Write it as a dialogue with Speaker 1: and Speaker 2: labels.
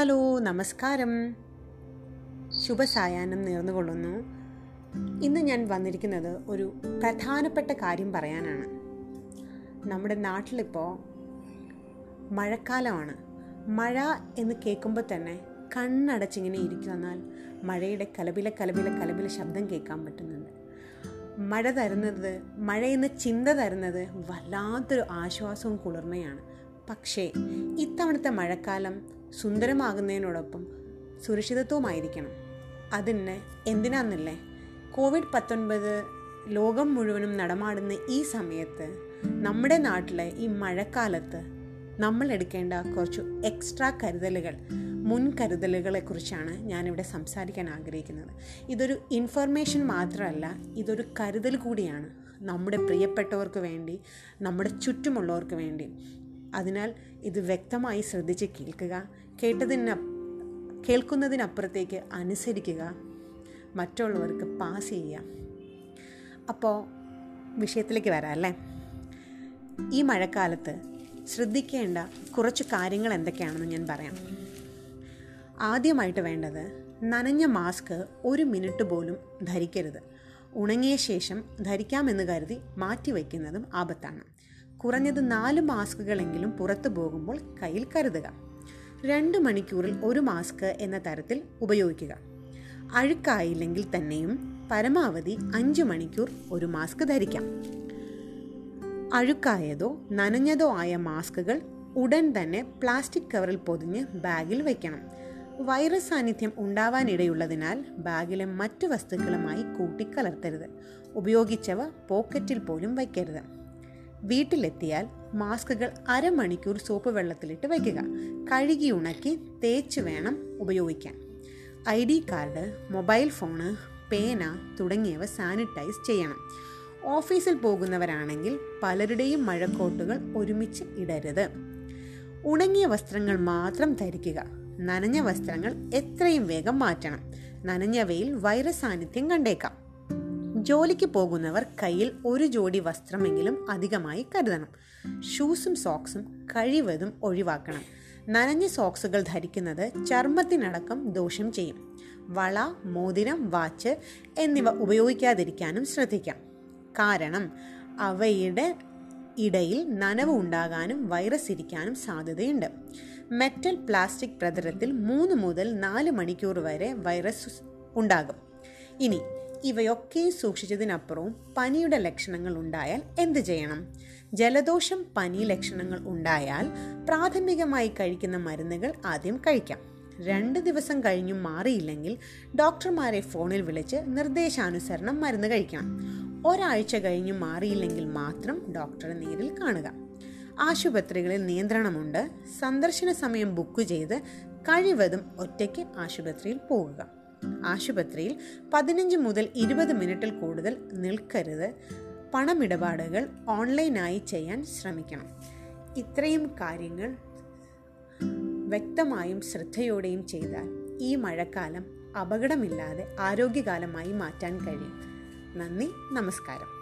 Speaker 1: Hello നമസ്കാരം. ശുഭസായാഹ്നം നേർന്നുകൊള്ളുന്നു. ഇന്ന് ഞാൻ വന്നിരിക്കുന്നത് ഒരു പ്രധാനപ്പെട്ട കാര്യം പറയാനാണ്. നമ്മുടെ നാട്ടിലിപ്പോൾ മഴക്കാലമാണ്. മഴ എന്ന് കേൾക്കുമ്പോൾ തന്നെ കണ്ണടച്ചിങ്ങനെ ഇരിക്കുവന്നാൽ മഴയുടെ കലപില കലപില കലപില ശബ്ദം കേൾക്കാൻ പറ്റുന്നുണ്ട്. മഴ തരുന്നത് മഴയെന്ന് ചിന്ത തരുന്നത് വല്ലാത്തൊരു ആശ്വാസവും കുളിർമയാണ്. പക്ഷേ ഇത്തവണത്തെ മഴക്കാലം സുന്ദരമാകുന്നതിനോടൊപ്പം സുരക്ഷിതത്വമായിരിക്കണം അതിന് എന്തിനാന്നല്ലേ? കോവിഡ് പത്തൊൻപത് ലോകം മുഴുവനും നടമാടുന്ന ഈ സമയത്ത് നമ്മുടെ നാട്ടിലെ ഈ മഴക്കാലത്ത് നമ്മൾ എടുക്കേണ്ട കുറച്ച് എക്സ്ട്രാ കരുതലുകൾ മുൻകരുതലുകളെ കുറിച്ചാണ് ഞാനിവിടെ സംസാരിക്കാൻ ആഗ്രഹിക്കുന്നത്. ഇതൊരു ഇൻഫർമേഷൻ മാത്രമല്ല ഇതൊരു കരുതൽ കൂടിയാണ്. നമ്മുടെ പ്രിയപ്പെട്ടവർക്ക് വേണ്ടി നമ്മുടെ ചുറ്റുമുള്ളവർക്ക് വേണ്ടി. അതിനാൽ ഇത് വ്യക്തമായി ശ്രദ്ധിച്ച് കേൾക്കുക കേട്ടതിന് കേൾക്കുന്നതിനപ്പുറത്തേക്ക് അനുസരിക്കുക. മറ്റുള്ളവർക്ക് പാസ് ചെയ്യുക. അപ്പോൾ വിഷയത്തിലേക്ക് വരാം അല്ലേ? ഈ മഴക്കാലത്ത് ശ്രദ്ധിക്കേണ്ട കുറച്ച് കാര്യങ്ങൾ എന്തൊക്കെയാണെന്ന് ഞാൻ പറയാം. ആദ്യമായിട്ട് വേണ്ടത് നനഞ്ഞ മാസ്ക് ഒരു മിനിറ്റ് പോലും ധരിക്കരുത്. ഉണങ്ങിയ ശേഷം ധരിക്കാമെന്ന് കരുതി മാറ്റിവെക്കുന്നതും ആപത്താണ്. കുറഞ്ഞത് നാല് മാസ്കുകളെങ്കിലും പുറത്തു പോകുമ്പോൾ കയ്യിൽ കരുതുക. രണ്ട് മണിക്കൂറിൽ ഒരു മാസ്ക് എന്ന തരത്തിൽ ഉപയോഗിക്കുക. അഴുക്കായില്ലെങ്കിൽ തന്നെയും പരമാവധി അഞ്ച് മണിക്കൂർ ഒരു മാസ്ക് ധരിക്കാം. അഴുക്കായതോ നനഞ്ഞതോ ആയ മാസ്കുകൾ ഉടൻ തന്നെ പ്ലാസ്റ്റിക് കവറിൽ പൊതിഞ്ഞ് ബാഗിൽ വയ്ക്കണം വൈറസ് സാന്നിധ്യം ഉണ്ടാവാനിടയുള്ളതിനാൽ ബാഗിലെ മറ്റു വസ്തുക്കളുമായി കൂട്ടിക്കലർത്തരുത്. ഉപയോഗിച്ചവ പോക്കറ്റിൽ പോലും വയ്ക്കരുത്. വീട്ടിലെത്തിയാൽ മാസ്കുകൾ അരമണിക്കൂർ സോപ്പ് വെള്ളത്തിലിട്ട് വയ്ക്കുക. കഴുകി ഉണക്കി തേച്ച് വേണം ഉപയോഗിക്കാൻ. I D card mobile phone പേന തുടങ്ങിയവ സാനിറ്റൈസ് ചെയ്യണം. ഓഫീസിൽ പോകുന്നവരാണെങ്കിൽ പലരുടെയും മഴക്കോട്ടുകൾ ഒരുമിച്ച് ഇടരുത്. ഉണങ്ങിയ വസ്ത്രങ്ങൾ മാത്രം ധരിക്കുക. നനഞ്ഞ വസ്ത്രങ്ങൾ എത്രയും വേഗം മാറ്റണം. നനഞ്ഞവയിൽ വൈറസ് സാന്നിധ്യം കണ്ടേക്കാം. ജോലിക്ക് പോകുന്നവർ കയ്യിൽ ഒരു ജോഡി വസ്ത്രമെങ്കിലും അധികമായി കരുതണം. ഷൂസും സോക്സും കഴിവതും ഒഴിവാക്കണം. നനഞ്ഞ സോക്സുകൾ ധരിക്കുന്നത് ചർമ്മത്തിനടക്കം ദോഷം ചെയ്യും. വള മോതിരം വാച്ച് എന്നിവ ഉപയോഗിക്കാതിരിക്കാനും ശ്രദ്ധിക്കാം. കാരണം അവയുടെ ഇടയിൽ നനവ് ഉണ്ടാകാനും വൈറസ് ഇരിക്കാനും സാധ്യതയുണ്ട്. മെറ്റൽ പ്ലാസ്റ്റിക് പ്രതലത്തിൽ മൂന്ന് മുതൽ നാല് മണിക്കൂർ വരെ വൈറസ് ഉണ്ടാകും. ഇനി ഇവയൊക്കെ സൂക്ഷിച്ചതിനപ്പുറവും പനിയുടെ ലക്ഷണങ്ങൾ ഉണ്ടായാൽ എന്ത് ചെയ്യണം? ജലദോഷം പനി ലക്ഷണങ്ങൾ ഉണ്ടായാൽ പ്രാഥമികമായി കഴിക്കുന്ന മരുന്നുകൾ ആദ്യം കഴിക്കാം. രണ്ട് ദിവസം കഴിഞ്ഞും മാറിയില്ലെങ്കിൽ ഡോക്ടർമാരെ ഫോണിൽ വിളിച്ച് നിർദ്ദേശാനുസരണം മരുന്ന് കഴിക്കണം. ഒരാഴ്ച കഴിഞ്ഞു മാറിയില്ലെങ്കിൽ മാത്രം ഡോക്ടറെ നേരിൽ കാണുക. ആശുപത്രികളിൽ നിയന്ത്രണമുണ്ട്. സന്ദർശന സമയം ബുക്ക് ചെയ്ത് കഴിവതും ഒറ്റയ്ക്ക് ആശുപത്രിയിൽ പോകുക ആശുപത്രിയിൽ പതിനഞ്ച് മുതൽ ഇരുപത് മിനിറ്റിൽ കൂടുതൽ നിൽക്കരുത്. പണമിടപാടുകൾ ഓൺലൈനായി ചെയ്യാൻ ശ്രമിക്കണം. ഇത്രയും കാര്യങ്ങൾ വ്യക്തമായും ശ്രദ്ധയോടെയും ചെയ്താൽ ഈ മഴക്കാലം അപകടമില്ലാതെ ആരോഗ്യകാലമായി മാറ്റാൻ കഴിയും. നന്ദി നമസ്കാരം.